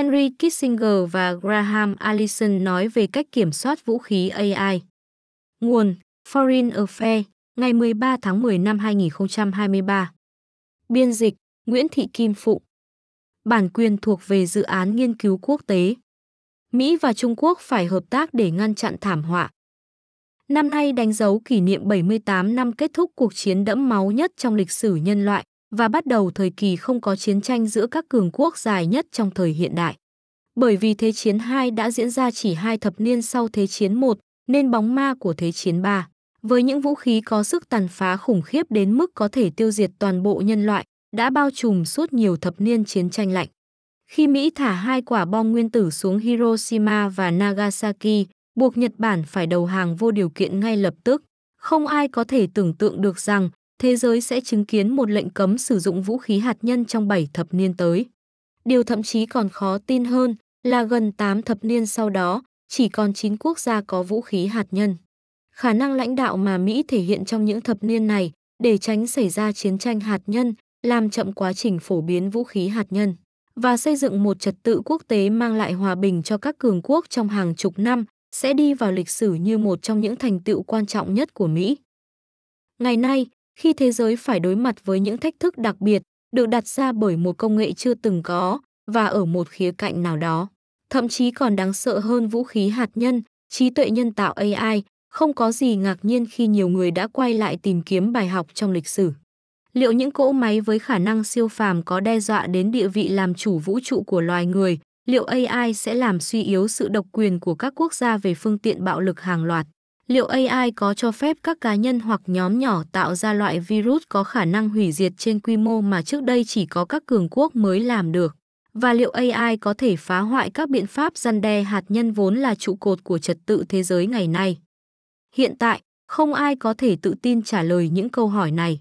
Henry Kissinger và Graham Allison nói về cách kiểm soát vũ khí AI. Nguồn Foreign Affairs, ngày 13 tháng 10 năm 2023. Biên dịch Nguyễn Thị Kim Phụng. Bản quyền thuộc về dự án nghiên cứu quốc tế. Mỹ và Trung Quốc phải hợp tác để ngăn chặn thảm họa. Năm nay đánh dấu kỷ niệm 78 năm kết thúc cuộc chiến đẫm máu nhất trong lịch sử nhân loại và bắt đầu thời kỳ không có chiến tranh giữa các cường quốc dài nhất trong thời hiện đại. Bởi vì Thế chiến 2 đã diễn ra chỉ hai thập niên sau Thế chiến 1, nên bóng ma của Thế chiến 3, với những vũ khí có sức tàn phá khủng khiếp đến mức có thể tiêu diệt toàn bộ nhân loại, đã bao trùm suốt nhiều thập niên chiến tranh lạnh. Khi Mỹ thả hai quả bom nguyên tử xuống Hiroshima và Nagasaki, buộc Nhật Bản phải đầu hàng vô điều kiện ngay lập tức, không ai có thể tưởng tượng được rằng thế giới sẽ chứng kiến một lệnh cấm sử dụng vũ khí hạt nhân trong 7 thập niên tới. Điều thậm chí còn khó tin hơn là gần 8 thập niên sau đó, chỉ còn 9 quốc gia có vũ khí hạt nhân. Khả năng lãnh đạo mà Mỹ thể hiện trong những thập niên này để tránh xảy ra chiến tranh hạt nhân, làm chậm quá trình phổ biến vũ khí hạt nhân và xây dựng một trật tự quốc tế mang lại hòa bình cho các cường quốc trong hàng chục năm sẽ đi vào lịch sử như một trong những thành tựu quan trọng nhất của Mỹ. Ngày nay, khi thế giới phải đối mặt với những thách thức đặc biệt được đặt ra bởi một công nghệ chưa từng có và ở một khía cạnh nào đó, thậm chí còn đáng sợ hơn vũ khí hạt nhân, trí tuệ nhân tạo AI, không có gì ngạc nhiên khi nhiều người đã quay lại tìm kiếm bài học trong lịch sử. Liệu những cỗ máy với khả năng siêu phàm có đe dọa đến địa vị làm chủ vũ trụ của loài người? Liệu AI sẽ làm suy yếu sự độc quyền của các quốc gia về phương tiện bạo lực hàng loạt? Liệu AI có cho phép các cá nhân hoặc nhóm nhỏ tạo ra loại virus có khả năng hủy diệt trên quy mô mà trước đây chỉ có các cường quốc mới làm được? Và liệu AI có thể phá hoại các biện pháp răn đe hạt nhân vốn là trụ cột của trật tự thế giới ngày nay? Hiện tại, không ai có thể tự tin trả lời những câu hỏi này.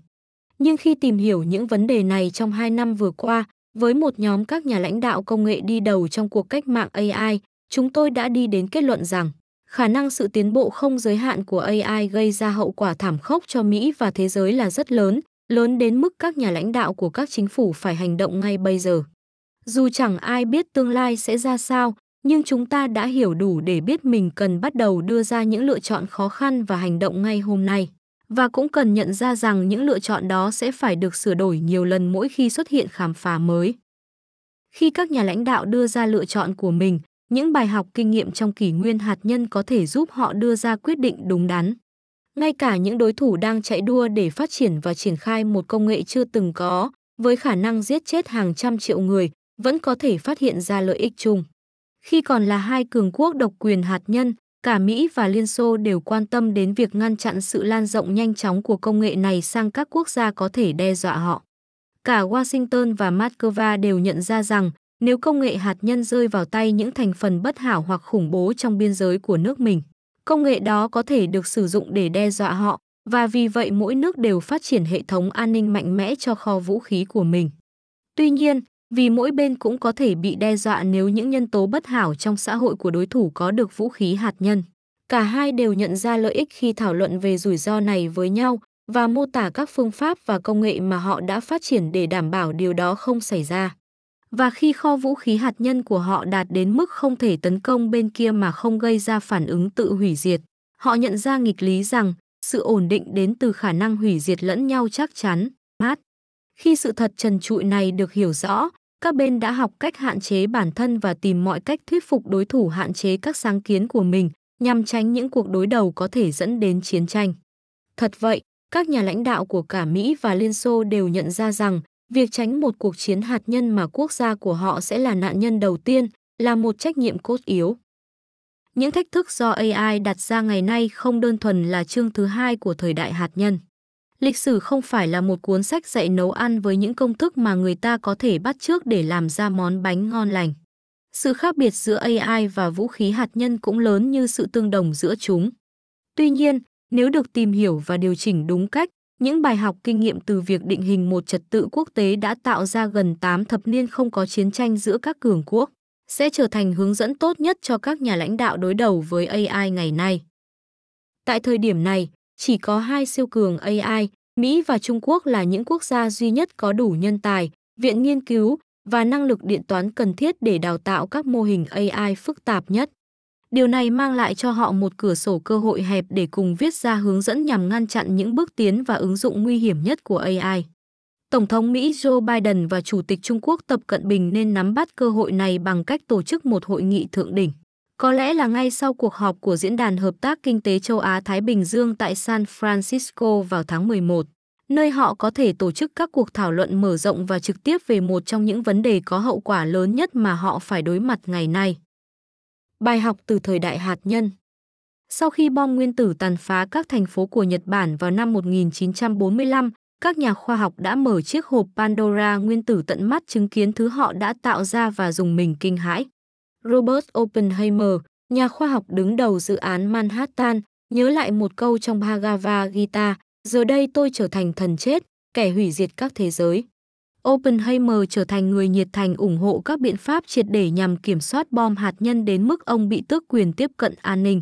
Nhưng khi tìm hiểu những vấn đề này trong hai năm vừa qua, với một nhóm các nhà lãnh đạo công nghệ đi đầu trong cuộc cách mạng AI, chúng tôi đã đi đến kết luận rằng khả năng sự tiến bộ không giới hạn của AI gây ra hậu quả thảm khốc cho Mỹ và thế giới là rất lớn, lớn đến mức các nhà lãnh đạo của các chính phủ phải hành động ngay bây giờ. Dù chẳng ai biết tương lai sẽ ra sao, nhưng chúng ta đã hiểu đủ để biết mình cần bắt đầu đưa ra những lựa chọn khó khăn và hành động ngay hôm nay. Và cũng cần nhận ra rằng những lựa chọn đó sẽ phải được sửa đổi nhiều lần mỗi khi xuất hiện khám phá mới. Khi các nhà lãnh đạo đưa ra lựa chọn của mình, những bài học kinh nghiệm trong kỷ nguyên hạt nhân có thể giúp họ đưa ra quyết định đúng đắn. Ngay cả những đối thủ đang chạy đua để phát triển và triển khai một công nghệ chưa từng có, với khả năng giết chết hàng trăm triệu người, vẫn có thể phát hiện ra lợi ích chung. Khi còn là hai cường quốc độc quyền hạt nhân, cả Mỹ và Liên Xô đều quan tâm đến việc ngăn chặn sự lan rộng nhanh chóng của công nghệ này sang các quốc gia có thể đe dọa họ. Cả Washington và Moscow đều nhận ra rằng nếu công nghệ hạt nhân rơi vào tay những thành phần bất hảo hoặc khủng bố trong biên giới của nước mình, công nghệ đó có thể được sử dụng để đe dọa họ và vì vậy mỗi nước đều phát triển hệ thống an ninh mạnh mẽ cho kho vũ khí của mình. Tuy nhiên, vì mỗi bên cũng có thể bị đe dọa nếu những nhân tố bất hảo trong xã hội của đối thủ có được vũ khí hạt nhân. Cả hai đều nhận ra lợi ích khi thảo luận về rủi ro này với nhau và mô tả các phương pháp và công nghệ mà họ đã phát triển để đảm bảo điều đó không xảy ra. Và khi kho vũ khí hạt nhân của họ đạt đến mức không thể tấn công bên kia mà không gây ra phản ứng tự hủy diệt, họ nhận ra nghịch lý rằng sự ổn định đến từ khả năng hủy diệt lẫn nhau chắc chắn. Mát. Khi sự thật trần trụi này được hiểu rõ, các bên đã học cách hạn chế bản thân và tìm mọi cách thuyết phục đối thủ hạn chế các sáng kiến của mình nhằm tránh những cuộc đối đầu có thể dẫn đến chiến tranh. Thật vậy, các nhà lãnh đạo của cả Mỹ và Liên Xô đều nhận ra rằng việc tránh một cuộc chiến hạt nhân mà quốc gia của họ sẽ là nạn nhân đầu tiên là một trách nhiệm cốt yếu. Những thách thức do AI đặt ra ngày nay không đơn thuần là chương thứ hai của thời đại hạt nhân. Lịch sử không phải là một cuốn sách dạy nấu ăn với những công thức mà người ta có thể bắt trước để làm ra món bánh ngon lành. Sự khác biệt giữa AI và vũ khí hạt nhân cũng lớn như sự tương đồng giữa chúng. Tuy nhiên, nếu được tìm hiểu và điều chỉnh đúng cách, những bài học kinh nghiệm từ việc định hình một trật tự quốc tế đã tạo ra gần 8 thập niên không có chiến tranh giữa các cường quốc, sẽ trở thành hướng dẫn tốt nhất cho các nhà lãnh đạo đối đầu với AI ngày nay. Tại thời điểm này, chỉ có hai siêu cường AI, Mỹ và Trung Quốc là những quốc gia duy nhất có đủ nhân tài, viện nghiên cứu và năng lực điện toán cần thiết để đào tạo các mô hình AI phức tạp nhất. Điều này mang lại cho họ một cửa sổ cơ hội hẹp để cùng viết ra hướng dẫn nhằm ngăn chặn những bước tiến và ứng dụng nguy hiểm nhất của AI. Tổng thống Mỹ Joe Biden và Chủ tịch Trung Quốc Tập Cận Bình nên nắm bắt cơ hội này bằng cách tổ chức một hội nghị thượng đỉnh. Có lẽ là ngay sau cuộc họp của Diễn đàn Hợp tác Kinh tế Châu Á-Thái Bình Dương tại San Francisco vào tháng 11, nơi họ có thể tổ chức các cuộc thảo luận mở rộng và trực tiếp về một trong những vấn đề có hậu quả lớn nhất mà họ phải đối mặt ngày nay. Bài học từ thời đại hạt nhân Sau khi bom nguyên tử tàn phá các thành phố của Nhật Bản vào năm 1945, các nhà khoa học đã mở chiếc hộp Pandora nguyên tử tận mắt chứng kiến thứ họ đã tạo ra và dùng mình kinh hãi. Robert Oppenheimer, nhà khoa học đứng đầu dự án Manhattan, nhớ lại một câu trong Bhagavad Gita, giờ đây tôi trở thành thần chết, kẻ hủy diệt các thế giới. Oppenheimer trở thành người nhiệt thành ủng hộ các biện pháp triệt để nhằm kiểm soát bom hạt nhân đến mức ông bị tước quyền tiếp cận an ninh.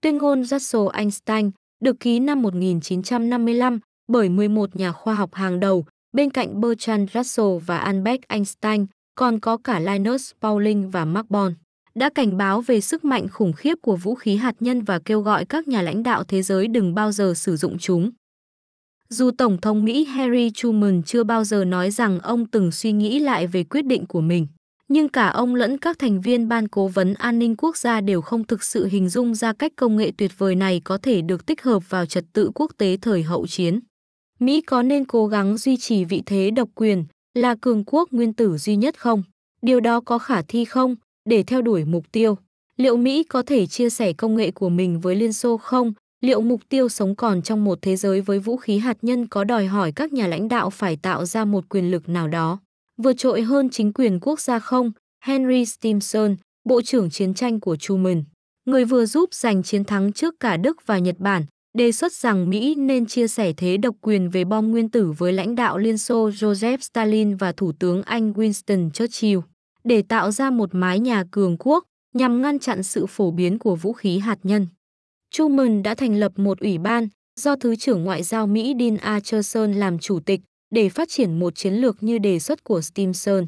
Tuyên ngôn Russell Einstein được ký năm 1955 bởi 11 nhà khoa học hàng đầu, bên cạnh Bertrand Russell và Albert Einstein, còn có cả Linus Pauling và Mark Born, đã cảnh báo về sức mạnh khủng khiếp của vũ khí hạt nhân và kêu gọi các nhà lãnh đạo thế giới đừng bao giờ sử dụng chúng. Dù Tổng thống Mỹ Harry Truman chưa bao giờ nói rằng ông từng suy nghĩ lại về quyết định của mình, nhưng cả ông lẫn các thành viên Ban Cố vấn An ninh Quốc gia đều không thực sự hình dung ra cách công nghệ tuyệt vời này có thể được tích hợp vào trật tự quốc tế thời hậu chiến. Mỹ có nên cố gắng duy trì vị thế độc quyền, là cường quốc nguyên tử duy nhất không? Điều đó có khả thi không? Để theo đuổi mục tiêu, liệu Mỹ có thể chia sẻ công nghệ của mình với Liên Xô không? Liệu mục tiêu sống còn trong một thế giới với vũ khí hạt nhân có đòi hỏi các nhà lãnh đạo phải tạo ra một quyền lực nào đó, vượt trội hơn chính quyền quốc gia không? Henry Stimson, Bộ trưởng Chiến tranh của Truman, người vừa giúp giành chiến thắng trước cả Đức và Nhật Bản, đề xuất rằng Mỹ nên chia sẻ thế độc quyền về bom nguyên tử với lãnh đạo Liên Xô Joseph Stalin và Thủ tướng Anh Winston Churchill, để tạo ra một mái nhà cường quốc nhằm ngăn chặn sự phổ biến của vũ khí hạt nhân. Truman đã thành lập một ủy ban do Thứ trưởng Ngoại giao Mỹ Dean Acheson làm chủ tịch để phát triển một chiến lược như đề xuất của Stimson.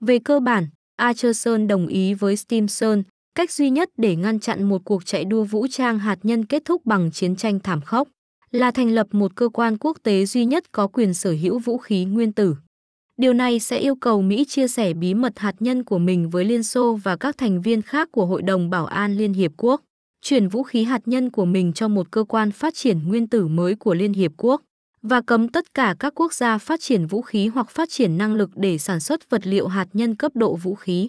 Về cơ bản, Acheson đồng ý với Stimson cách duy nhất để ngăn chặn một cuộc chạy đua vũ trang hạt nhân kết thúc bằng chiến tranh thảm khốc là thành lập một cơ quan quốc tế duy nhất có quyền sở hữu vũ khí nguyên tử. Điều này sẽ yêu cầu Mỹ chia sẻ bí mật hạt nhân của mình với Liên Xô và các thành viên khác của Hội đồng Bảo an Liên Hiệp Quốc, chuyển vũ khí hạt nhân của mình cho một cơ quan phát triển nguyên tử mới của Liên Hiệp Quốc và cấm tất cả các quốc gia phát triển vũ khí hoặc phát triển năng lực để sản xuất vật liệu hạt nhân cấp độ vũ khí.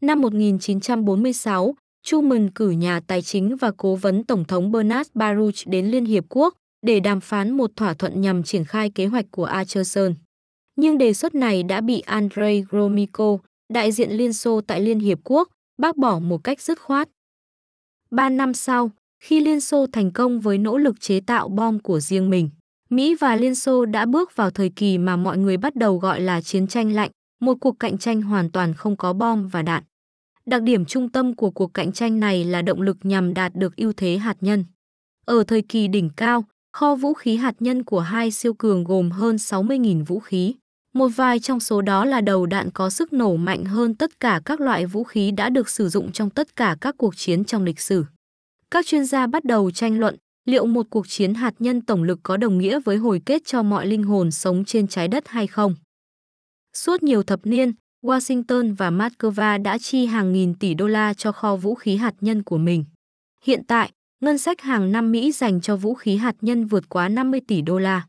Năm 1946, Truman cử nhà tài chính và cố vấn Tổng thống Bernard Baruch đến Liên Hiệp Quốc để đàm phán một thỏa thuận nhằm triển khai kế hoạch của Acherson. Nhưng đề xuất này đã bị Andrei Gromyko, đại diện Liên Xô tại Liên Hiệp Quốc, bác bỏ một cách dứt khoát. Ba năm sau, khi Liên Xô thành công với nỗ lực chế tạo bom của riêng mình, Mỹ và Liên Xô đã bước vào thời kỳ mà mọi người bắt đầu gọi là chiến tranh lạnh, một cuộc cạnh tranh hoàn toàn không có bom và đạn. Đặc điểm trung tâm của cuộc cạnh tranh này là động lực nhằm đạt được ưu thế hạt nhân. Ở thời kỳ đỉnh cao, kho vũ khí hạt nhân của hai siêu cường gồm hơn 60.000 vũ khí. Một vài trong số đó là đầu đạn có sức nổ mạnh hơn tất cả các loại vũ khí đã được sử dụng trong tất cả các cuộc chiến trong lịch sử. Các chuyên gia bắt đầu tranh luận liệu một cuộc chiến hạt nhân tổng lực có đồng nghĩa với hồi kết cho mọi linh hồn sống trên trái đất hay không. Suốt nhiều thập niên, Washington và Moscow đã chi hàng nghìn tỷ đô la cho kho vũ khí hạt nhân của mình. Hiện tại, ngân sách hàng năm Mỹ dành cho vũ khí hạt nhân vượt quá 50 tỷ đô la.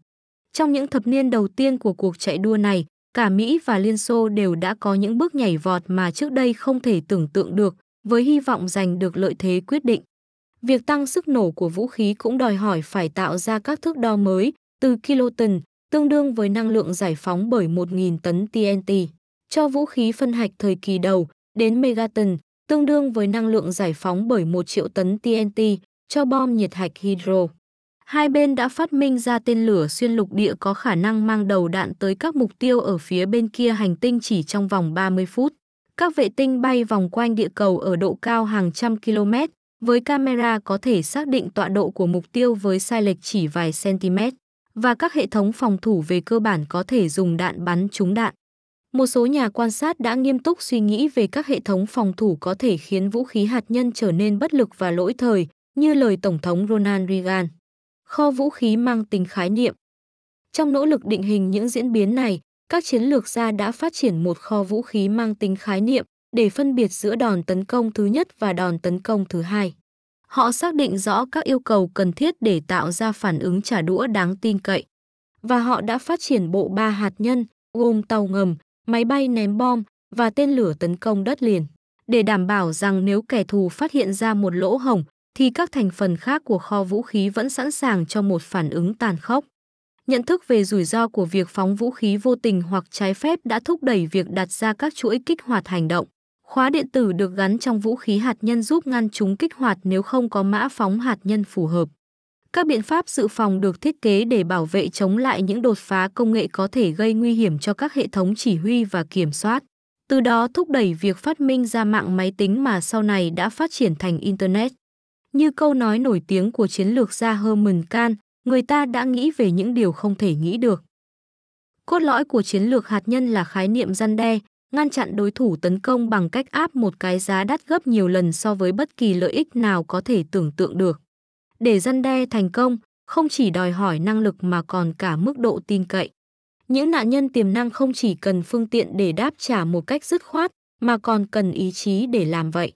Trong những thập niên đầu tiên của cuộc chạy đua này, cả Mỹ và Liên Xô đều đã có những bước nhảy vọt mà trước đây không thể tưởng tượng được, với hy vọng giành được lợi thế quyết định. Việc tăng sức nổ của vũ khí cũng đòi hỏi phải tạo ra các thước đo mới, từ kiloton, tương đương với năng lượng giải phóng bởi 1.000 tấn TNT, cho vũ khí phân hạch thời kỳ đầu, đến megaton, tương đương với năng lượng giải phóng bởi 1 triệu tấn TNT, cho bom nhiệt hạch hydro. Hai bên đã phát minh ra tên lửa xuyên lục địa có khả năng mang đầu đạn tới các mục tiêu ở phía bên kia hành tinh chỉ trong vòng 30 phút. Các vệ tinh bay vòng quanh địa cầu ở độ cao hàng trăm km, với camera có thể xác định tọa độ của mục tiêu với sai lệch chỉ vài cm và các hệ thống phòng thủ về cơ bản có thể dùng đạn bắn trúng đạn. Một số nhà quan sát đã nghiêm túc suy nghĩ về các hệ thống phòng thủ có thể khiến vũ khí hạt nhân trở nên bất lực và lỗi thời, như lời Tổng thống Ronald Reagan. Kho vũ khí mang tính khái niệm Trong nỗ lực định hình những diễn biến này, các chiến lược gia đã phát triển một kho vũ khí mang tính khái niệm để phân biệt giữa đòn tấn công thứ nhất và đòn tấn công thứ hai. Họ xác định rõ các yêu cầu cần thiết để tạo ra phản ứng trả đũa đáng tin cậy. Và họ đã phát triển bộ ba hạt nhân, gồm tàu ngầm, máy bay ném bom và tên lửa tấn công đất liền, để đảm bảo rằng nếu kẻ thù phát hiện ra một lỗ hổng thì các thành phần khác của kho vũ khí vẫn sẵn sàng cho một phản ứng tàn khốc. Nhận thức về rủi ro của việc phóng vũ khí vô tình hoặc trái phép đã thúc đẩy việc đặt ra các chuỗi kích hoạt hành động. Khóa điện tử được gắn trong vũ khí hạt nhân giúp ngăn chúng kích hoạt nếu không có mã phóng hạt nhân phù hợp. Các biện pháp dự phòng được thiết kế để bảo vệ chống lại những đột phá công nghệ có thể gây nguy hiểm cho các hệ thống chỉ huy và kiểm soát. Từ đó thúc đẩy việc phát minh ra mạng máy tính mà sau này đã phát triển thành Internet. Như câu nói nổi tiếng của chiến lược gia Herman Kahn, người ta đã nghĩ về những điều không thể nghĩ được. Cốt lõi của chiến lược hạt nhân là khái niệm răn đe, ngăn chặn đối thủ tấn công bằng cách áp một cái giá đắt gấp nhiều lần so với bất kỳ lợi ích nào có thể tưởng tượng được. Để răn đe thành công, không chỉ đòi hỏi năng lực mà còn cả mức độ tin cậy. Những nạn nhân tiềm năng không chỉ cần phương tiện để đáp trả một cách dứt khoát, mà còn cần ý chí để làm vậy.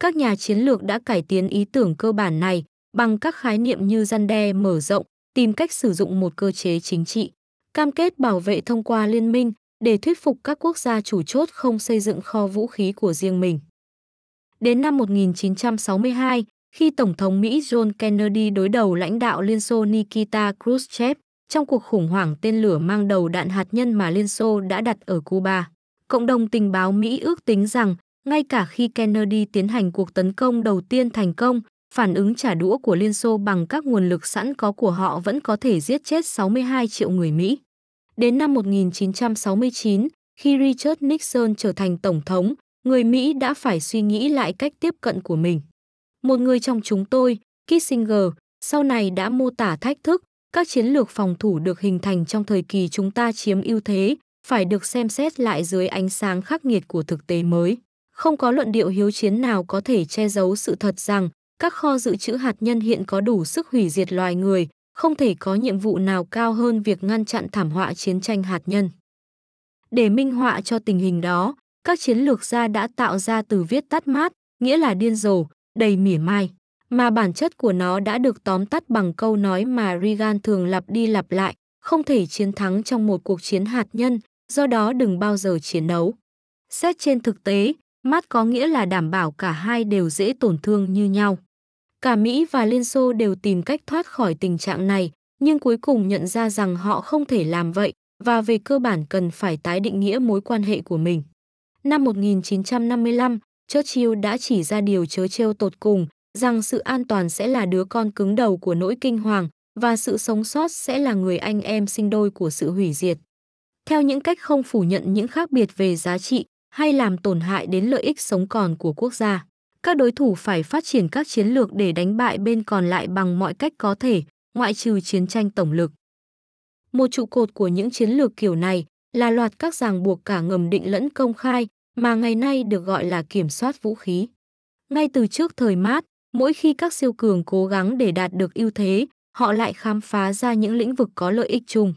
Các nhà chiến lược đã cải tiến ý tưởng cơ bản này bằng các khái niệm như răn đe mở rộng, tìm cách sử dụng một cơ chế chính trị, cam kết bảo vệ thông qua liên minh để thuyết phục các quốc gia chủ chốt không xây dựng kho vũ khí của riêng mình. Đến năm 1962, khi Tổng thống Mỹ John Kennedy đối đầu lãnh đạo Liên Xô Nikita Khrushchev trong cuộc khủng hoảng tên lửa mang đầu đạn hạt nhân mà Liên Xô đã đặt ở Cuba. Cộng đồng tình báo Mỹ ước tính rằng, ngay cả khi Kennedy tiến hành cuộc tấn công đầu tiên thành công, phản ứng trả đũa của Liên Xô bằng các nguồn lực sẵn có của họ vẫn có thể giết chết 62 triệu người Mỹ. Đến năm 1969, khi Richard Nixon trở thành tổng thống, người Mỹ đã phải suy nghĩ lại cách tiếp cận của mình. Một người trong chúng tôi, Kissinger, sau này đã mô tả thách thức, các chiến lược phòng thủ được hình thành trong thời kỳ chúng ta chiếm ưu thế, phải được xem xét lại dưới ánh sáng khắc nghiệt của thực tế mới. Không có luận điệu hiếu chiến nào có thể che giấu sự thật rằng các kho dự trữ hạt nhân hiện có đủ sức hủy diệt loài người, không thể có nhiệm vụ nào cao hơn việc ngăn chặn thảm họa chiến tranh hạt nhân. Để minh họa cho tình hình đó, các chiến lược gia đã tạo ra từ viết tắt mát, nghĩa là điên rồ, đầy mỉa mai, mà bản chất của nó đã được tóm tắt bằng câu nói mà Reagan thường lặp đi lặp lại, không thể chiến thắng trong một cuộc chiến hạt nhân, do đó đừng bao giờ chiến đấu. Xét trên thực tế, mát có nghĩa là đảm bảo cả hai đều dễ tổn thương như nhau. Cả Mỹ và Liên Xô đều tìm cách thoát khỏi tình trạng này, nhưng cuối cùng nhận ra rằng họ không thể làm vậy và về cơ bản cần phải tái định nghĩa mối quan hệ của mình. Năm 1955, Churchill đã chỉ ra điều chớ trêu tột cùng, rằng sự an toàn sẽ là đứa con cứng đầu của nỗi kinh hoàng và sự sống sót sẽ là người anh em sinh đôi của sự hủy diệt. Theo những cách không phủ nhận những khác biệt về giá trị hay làm tổn hại đến lợi ích sống còn của quốc gia các đối thủ phải phát triển các chiến lược để đánh bại bên còn lại bằng mọi cách có thể, ngoại trừ chiến tranh tổng lực. Một trụ cột của những chiến lược kiểu này là loạt các ràng buộc cả ngầm định lẫn công khai mà ngày nay được gọi là kiểm soát vũ khí. Ngay từ trước thời mát, mỗi khi các siêu cường cố gắng để đạt được ưu thế, họ lại khám phá ra những lĩnh vực có lợi ích chung.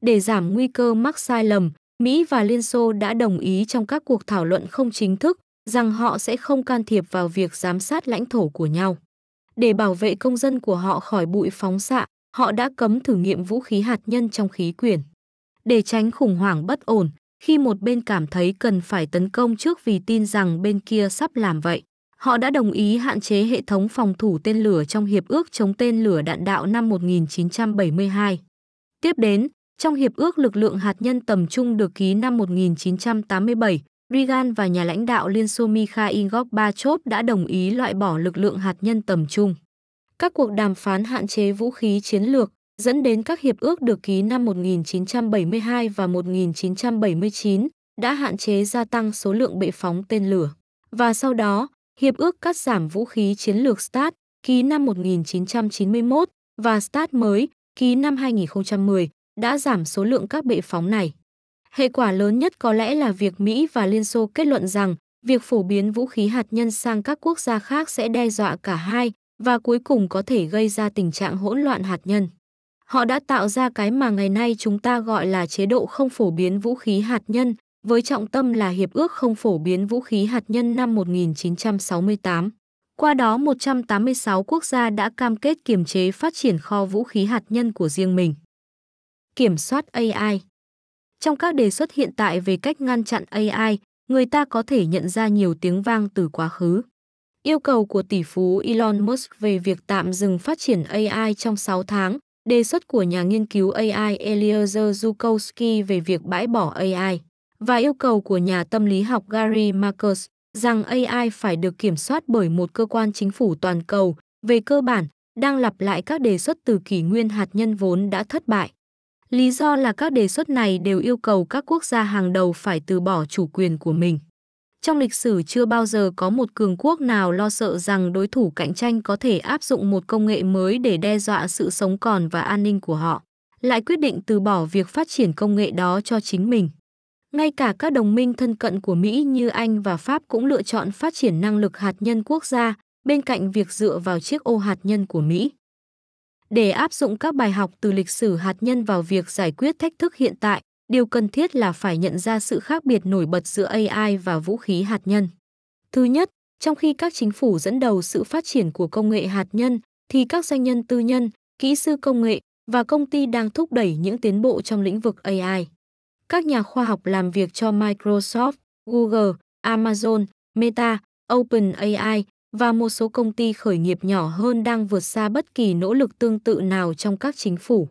Để giảm nguy cơ mắc sai lầm, Mỹ và Liên Xô đã đồng ý trong các cuộc thảo luận không chính thức rằng họ sẽ không can thiệp vào việc giám sát lãnh thổ của nhau. Để bảo vệ công dân của họ khỏi bụi phóng xạ, họ đã cấm thử nghiệm vũ khí hạt nhân trong khí quyển. Để tránh khủng hoảng bất ổn, khi một bên cảm thấy cần phải tấn công trước vì tin rằng bên kia sắp làm vậy, họ đã đồng ý hạn chế hệ thống phòng thủ tên lửa trong Hiệp ước chống tên lửa đạn đạo năm 1972. Tiếp đến, trong Hiệp ước lực lượng hạt nhân tầm trung được ký năm 1987, Reagan và nhà lãnh đạo Liên Xô Mikhail Gorbachev đã đồng ý loại bỏ lực lượng hạt nhân tầm trung. Các cuộc đàm phán hạn chế vũ khí chiến lược dẫn đến các hiệp ước được ký năm 1972 và 1979 đã hạn chế gia tăng số lượng bệ phóng tên lửa. Và sau đó, hiệp ước cắt giảm vũ khí chiến lược START ký năm 1991 và START mới ký năm 2010 đã giảm số lượng các bệ phóng này. Hệ quả lớn nhất có lẽ là việc Mỹ và Liên Xô kết luận rằng việc phổ biến vũ khí hạt nhân sang các quốc gia khác sẽ đe dọa cả hai và cuối cùng có thể gây ra tình trạng hỗn loạn hạt nhân. Họ đã tạo ra cái mà ngày nay chúng ta gọi là chế độ không phổ biến vũ khí hạt nhân, với trọng tâm là Hiệp ước không phổ biến vũ khí hạt nhân năm 1968. Qua đó 186 quốc gia đã cam kết kiềm chế phát triển kho vũ khí hạt nhân của riêng mình. Kiểm soát AI Trong các đề xuất hiện tại về cách ngăn chặn AI, người ta có thể nhận ra nhiều tiếng vang từ quá khứ. Yêu cầu của tỷ phú Elon Musk về việc tạm dừng phát triển AI trong 6 tháng, đề xuất của nhà nghiên cứu AI Eliezer Zukowski về việc bãi bỏ AI và yêu cầu của nhà tâm lý học Gary Marcus rằng AI phải được kiểm soát bởi một cơ quan chính phủ toàn cầu, về cơ bản, đang lặp lại các đề xuất từ kỷ nguyên hạt nhân vốn đã thất bại. Lý do là các đề xuất này đều yêu cầu các quốc gia hàng đầu phải từ bỏ chủ quyền của mình. Trong lịch sử chưa bao giờ có một cường quốc nào lo sợ rằng đối thủ cạnh tranh có thể áp dụng một công nghệ mới để đe dọa sự sống còn và an ninh của họ, lại quyết định từ bỏ việc phát triển công nghệ đó cho chính mình. Ngay cả các đồng minh thân cận của Mỹ như Anh và Pháp cũng lựa chọn phát triển năng lực hạt nhân quốc gia bên cạnh việc dựa vào chiếc ô hạt nhân của Mỹ. Để áp dụng các bài học từ lịch sử hạt nhân vào việc giải quyết thách thức hiện tại, điều cần thiết là phải nhận ra sự khác biệt nổi bật giữa AI và vũ khí hạt nhân. Thứ nhất, trong khi các chính phủ dẫn đầu sự phát triển của công nghệ hạt nhân, thì các doanh nhân tư nhân, kỹ sư công nghệ và công ty đang thúc đẩy những tiến bộ trong lĩnh vực AI. Các nhà khoa học làm việc cho Microsoft, Google, Amazon, Meta, OpenAI và một số công ty khởi nghiệp nhỏ hơn đang vượt xa bất kỳ nỗ lực tương tự nào trong các chính phủ.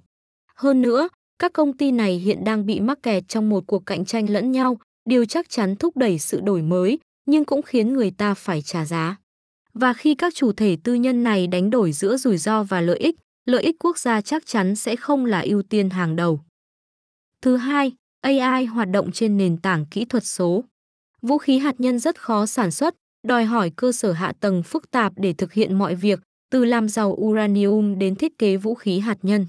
Hơn nữa, các công ty này hiện đang bị mắc kẹt trong một cuộc cạnh tranh lẫn nhau, điều chắc chắn thúc đẩy sự đổi mới, nhưng cũng khiến người ta phải trả giá. Và khi các chủ thể tư nhân này đánh đổi giữa rủi ro và lợi ích, lợi ích quốc gia chắc chắn sẽ không là ưu tiên hàng đầu. Thứ hai, AI hoạt động trên nền tảng kỹ thuật số. Vũ khí hạt nhân rất khó sản xuất, đòi hỏi cơ sở hạ tầng phức tạp để thực hiện mọi việc, từ làm giàu uranium đến thiết kế vũ khí hạt nhân.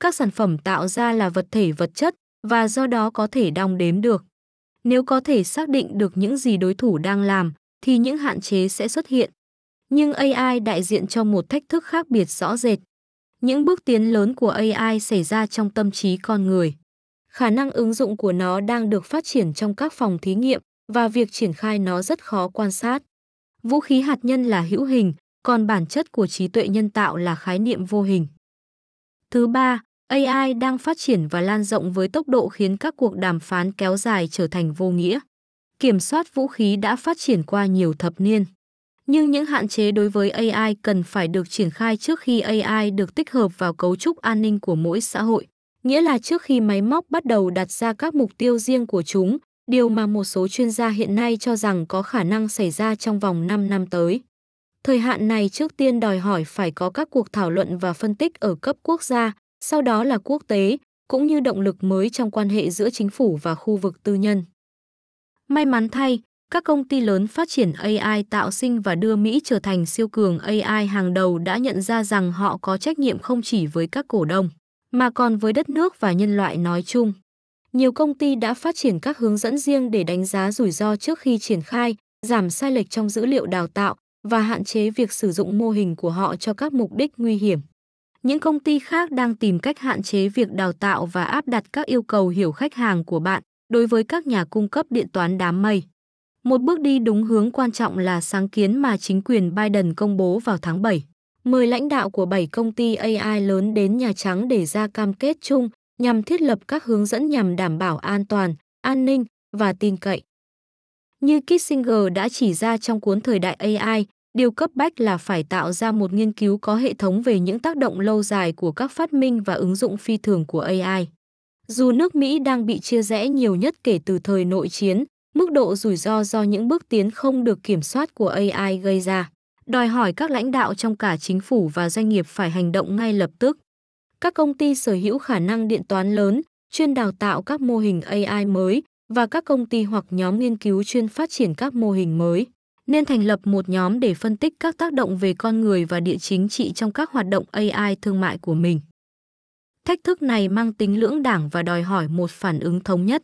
Các sản phẩm tạo ra là vật thể vật chất và do đó có thể đong đếm được. Nếu có thể xác định được những gì đối thủ đang làm thì những hạn chế sẽ xuất hiện. Nhưng AI đại diện cho một thách thức khác biệt rõ rệt. Những bước tiến lớn của AI xảy ra trong tâm trí con người. Khả năng ứng dụng của nó đang được phát triển trong các phòng thí nghiệm và việc triển khai nó rất khó quan sát. Vũ khí hạt nhân là hữu hình, còn bản chất của trí tuệ nhân tạo là khái niệm vô hình. Thứ ba, AI đang phát triển và lan rộng với tốc độ khiến các cuộc đàm phán kéo dài trở thành vô nghĩa. Kiểm soát vũ khí đã phát triển qua nhiều thập niên. Nhưng những hạn chế đối với AI cần phải được triển khai trước khi AI được tích hợp vào cấu trúc an ninh của mỗi xã hội. Nghĩa là trước khi máy móc bắt đầu đặt ra các mục tiêu riêng của chúng, điều mà một số chuyên gia hiện nay cho rằng có khả năng xảy ra trong vòng 5 năm tới. Thời hạn này trước tiên đòi hỏi phải có các cuộc thảo luận và phân tích ở cấp quốc gia, sau đó là quốc tế, cũng như động lực mới trong quan hệ giữa chính phủ và khu vực tư nhân. May mắn thay, các công ty lớn phát triển AI tạo sinh và đưa Mỹ trở thành siêu cường AI hàng đầu đã nhận ra rằng họ có trách nhiệm không chỉ với các cổ đông, mà còn với đất nước và nhân loại nói chung. Nhiều công ty đã phát triển các hướng dẫn riêng để đánh giá rủi ro trước khi triển khai, giảm sai lệch trong dữ liệu đào tạo và hạn chế việc sử dụng mô hình của họ cho các mục đích nguy hiểm. Những công ty khác đang tìm cách hạn chế việc đào tạo và áp đặt các yêu cầu hiểu khách hàng của bạn đối với các nhà cung cấp điện toán đám mây. Một bước đi đúng hướng quan trọng là sáng kiến mà chính quyền Biden công bố vào tháng 7. Mời lãnh đạo của 7 công ty AI lớn đến Nhà Trắng để ra cam kết chung nhằm thiết lập các hướng dẫn nhằm đảm bảo an toàn, an ninh và tin cậy. Như Kissinger đã chỉ ra trong cuốn Thời đại AI, điều cấp bách là phải tạo ra một nghiên cứu có hệ thống về những tác động lâu dài của các phát minh và ứng dụng phi thường của AI. Dù nước Mỹ đang bị chia rẽ nhiều nhất kể từ thời nội chiến, mức độ rủi ro do những bước tiến không được kiểm soát của AI gây ra, đòi hỏi các lãnh đạo trong cả chính phủ và doanh nghiệp phải hành động ngay lập tức. Các công ty sở hữu khả năng điện toán lớn, chuyên đào tạo các mô hình AI mới và các công ty hoặc nhóm nghiên cứu chuyên phát triển các mô hình mới nên thành lập một nhóm để phân tích các tác động về con người và địa chính trị trong các hoạt động AI thương mại của mình. Thách thức này mang tính lưỡng đảng và đòi hỏi một phản ứng thống nhất.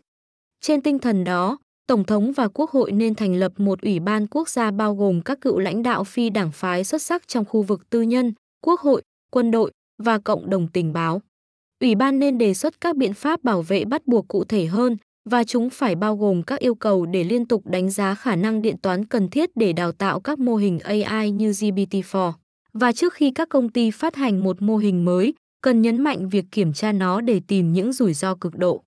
Trên tinh thần đó, Tổng thống và Quốc hội nên thành lập một ủy ban quốc gia bao gồm các cựu lãnh đạo phi đảng phái xuất sắc trong khu vực tư nhân, quốc hội, quân đội và cộng đồng tình báo. Ủy ban nên đề xuất các biện pháp bảo vệ bắt buộc cụ thể hơn và chúng phải bao gồm các yêu cầu để liên tục đánh giá khả năng điện toán cần thiết để đào tạo các mô hình AI như GPT-4. Và trước khi các công ty phát hành một mô hình mới, cần nhấn mạnh việc kiểm tra nó để tìm những rủi ro cực độ.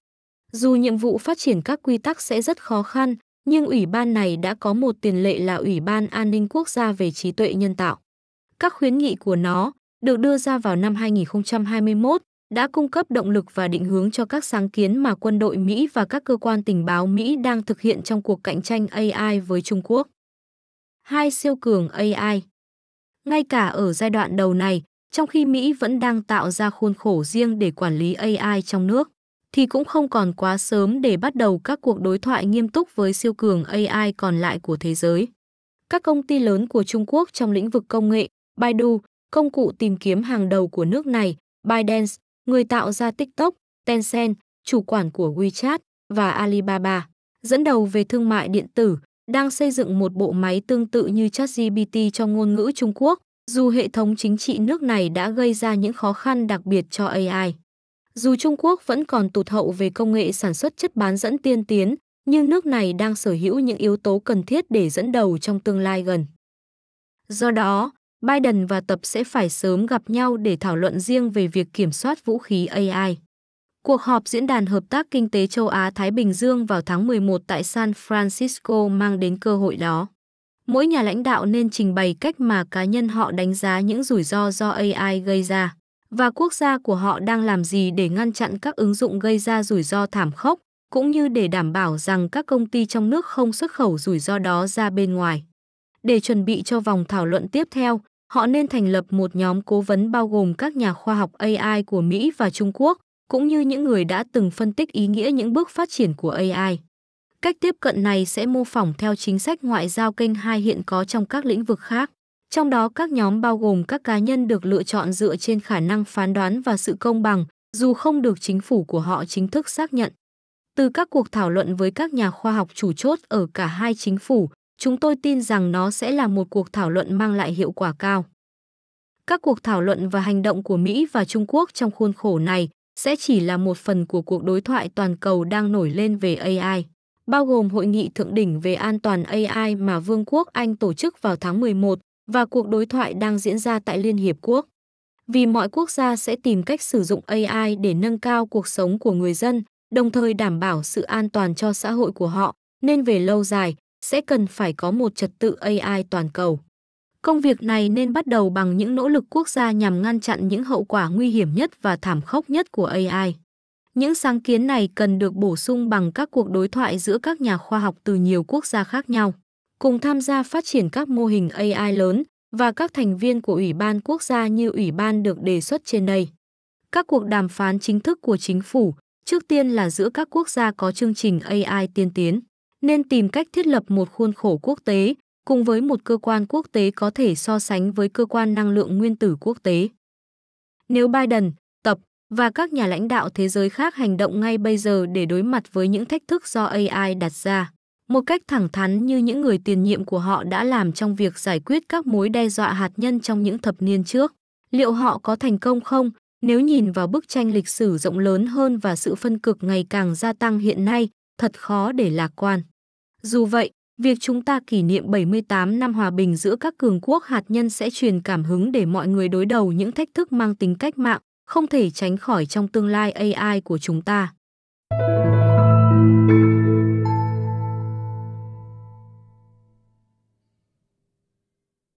Dù nhiệm vụ phát triển các quy tắc sẽ rất khó khăn, nhưng ủy ban này đã có một tiền lệ là Ủy ban An ninh Quốc gia về trí tuệ nhân tạo. Các khuyến nghị của nó được đưa ra vào năm 2021 đã cung cấp động lực và định hướng cho các sáng kiến mà quân đội Mỹ và các cơ quan tình báo Mỹ đang thực hiện trong cuộc cạnh tranh AI với Trung Quốc. Hai siêu cường AI Ngay cả ở giai đoạn đầu này, trong khi Mỹ vẫn đang tạo ra khuôn khổ riêng để quản lý AI trong nước, thì cũng không còn quá sớm để bắt đầu các cuộc đối thoại nghiêm túc với siêu cường AI còn lại của thế giới. Các công ty lớn của Trung Quốc trong lĩnh vực công nghệ, Baidu, công cụ tìm kiếm hàng đầu của nước này, ByteDance, người tạo ra TikTok, Tencent, chủ quản của WeChat và Alibaba, dẫn đầu về thương mại điện tử, đang xây dựng một bộ máy tương tự như ChatGPT cho ngôn ngữ Trung Quốc, dù hệ thống chính trị nước này đã gây ra những khó khăn đặc biệt cho AI. Dù Trung Quốc vẫn còn tụt hậu về công nghệ sản xuất chất bán dẫn tiên tiến, nhưng nước này đang sở hữu những yếu tố cần thiết để dẫn đầu trong tương lai gần. Do đó, Biden và Tập sẽ phải sớm gặp nhau để thảo luận riêng về việc kiểm soát vũ khí AI. Cuộc họp Diễn đàn Hợp tác Kinh tế Châu Á-Thái Bình Dương vào tháng 11 tại San Francisco mang đến cơ hội đó. Mỗi nhà lãnh đạo nên trình bày cách mà cá nhân họ đánh giá những rủi ro do AI gây ra và quốc gia của họ đang làm gì để ngăn chặn các ứng dụng gây ra rủi ro thảm khốc, cũng như để đảm bảo rằng các công ty trong nước không xuất khẩu rủi ro đó ra bên ngoài. Để chuẩn bị cho vòng thảo luận tiếp theo, họ nên thành lập một nhóm cố vấn bao gồm các nhà khoa học AI của Mỹ và Trung Quốc, cũng như những người đã từng phân tích ý nghĩa những bước phát triển của AI. Cách tiếp cận này sẽ mô phỏng theo chính sách ngoại giao kênh 2 hiện có trong các lĩnh vực khác. Trong đó các nhóm bao gồm các cá nhân được lựa chọn dựa trên khả năng phán đoán và sự công bằng, dù không được chính phủ của họ chính thức xác nhận. Từ các cuộc thảo luận với các nhà khoa học chủ chốt ở cả hai chính phủ, chúng tôi tin rằng nó sẽ là một cuộc thảo luận mang lại hiệu quả cao. Các cuộc thảo luận và hành động của Mỹ và Trung Quốc trong khuôn khổ này sẽ chỉ là một phần của cuộc đối thoại toàn cầu đang nổi lên về AI, bao gồm hội nghị thượng đỉnh về an toàn AI mà Vương quốc Anh tổ chức vào tháng 11 và cuộc đối thoại đang diễn ra tại Liên Hiệp Quốc. Vì mọi quốc gia sẽ tìm cách sử dụng AI để nâng cao cuộc sống của người dân, đồng thời đảm bảo sự an toàn cho xã hội của họ, nên về lâu dài, sẽ cần phải có một trật tự AI toàn cầu. Công việc này nên bắt đầu bằng những nỗ lực quốc gia nhằm ngăn chặn những hậu quả nguy hiểm nhất và thảm khốc nhất của AI. Những sáng kiến này cần được bổ sung bằng các cuộc đối thoại giữa các nhà khoa học từ nhiều quốc gia khác nhau, cùng tham gia phát triển các mô hình AI lớn và các thành viên của Ủy ban quốc gia như Ủy ban được đề xuất trên đây. Các cuộc đàm phán chính thức của chính phủ, trước tiên là giữa các quốc gia có chương trình AI tiên tiến nên tìm cách thiết lập một khuôn khổ quốc tế cùng với một cơ quan quốc tế có thể so sánh với cơ quan năng lượng nguyên tử quốc tế. Nếu Biden, Tập và các nhà lãnh đạo thế giới khác hành động ngay bây giờ để đối mặt với những thách thức do AI đặt ra, một cách thẳng thắn như những người tiền nhiệm của họ đã làm trong việc giải quyết các mối đe dọa hạt nhân trong những thập niên trước, liệu họ có thành công không? Nếu nhìn vào bức tranh lịch sử rộng lớn hơn và sự phân cực ngày càng gia tăng hiện nay, thật khó để lạc quan. Dù vậy, việc chúng ta kỷ niệm 78 năm hòa bình giữa các cường quốc hạt nhân sẽ truyền cảm hứng để mọi người đối đầu những thách thức mang tính cách mạng, không thể tránh khỏi trong tương lai AI của chúng ta.